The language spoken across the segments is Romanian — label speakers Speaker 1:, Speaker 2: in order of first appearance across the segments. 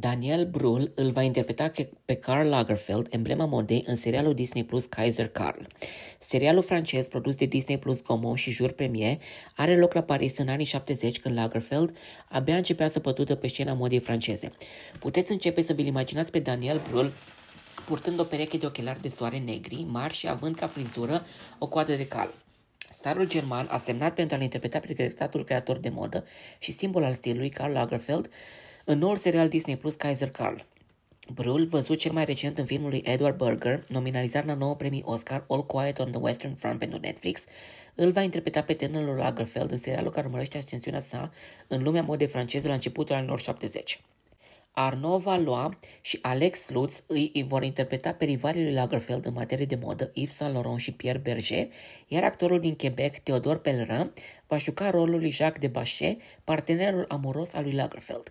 Speaker 1: Daniel Brühl îl va interpreta pe Karl Lagerfeld, emblema modei, în serialul Disney Plus Kaiser Karl. Serialul francez, produs de Disney Plus Gaumont și Jour Premier, are loc la Paris în anii 70, când Lagerfeld abia începea să pătută pe scena modei franceze. Puteți începe să vi-l imaginați pe Daniel Brühl purtând o pereche de ochelari de soare negri, mari și având ca frizură o coadă de cal. Starul german a semnat pentru a-l interpreta pe regretatul creator de modă și simbol al stilului Karl Lagerfeld în noul serial Disney Plus Kaiser Karl. Brul, văzut cel mai recent în filmul lui Edward Berger, nominalizat la 9 premii Oscar, All Quiet on the Western Front pentru Netflix, îl va interpreta pe tânărul Lagerfeld în serialul care urmărește ascensiunea sa în lumea modei franceze la începutul anilor 70. Arnaud Valois și Alex Lutz îi vor interpreta pe rivalii lui Lagerfeld în materie de modă, Yves Saint Laurent și Pierre Berger, iar actorul din Quebec, Theodore Pellerin, va juca rolul lui Jacques de Bachet, partenerul amoros al lui Lagerfeld.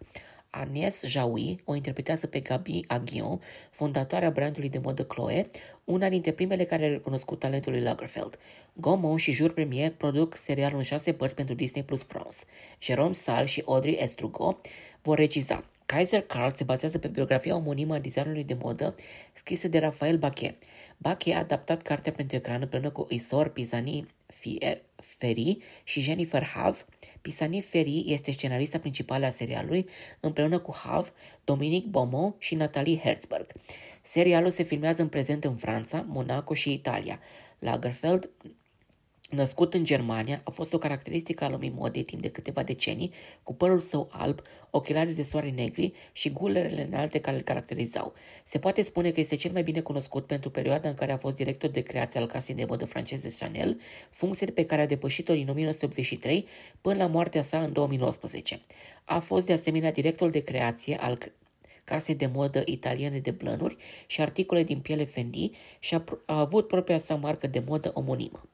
Speaker 1: Agnès Jaoui o interpretează pe Gabi Aguillon, fondatoarea brandului de modă Chloe, una dintre primele care a recunoscut talentul lui Lagerfeld. Gaumont și Jour Premier produc serialul în șase părți pentru Disney Plus France. Jérôme Sal și Audrey Estrugo vor regiza. Kaiser Karl se bazează pe biografia omonimă a designului de modă scrisă de Rafael Bachet. Bachet a adaptat cartea pentru ecran împreună cu Isor Pisani Ferry și Jennifer Have. Pisani Ferry este scenarista principală a serialului împreună cu Have, Dominic Beaumont și Natalie Herzberg. Serialul se filmează în prezent în Franța, Monaco și Italia. Lagerfeld Născut în Germania, a fost o caracteristică a lumii modei timp de câteva decenii, cu părul său alb, ochelarii de soare negri și gulerele înalte care îl caracterizau. Se poate spune că este cel mai bine cunoscut pentru perioada în care a fost director de creație al casei de modă franceze Chanel, funcție pe care a depășit-o din 1983 până la moartea sa în 2019. A fost de asemenea director de creație al case de modă italiene de blănuri și articole din piele Fendi și a, a avut propria sa marcă de modă omonimă.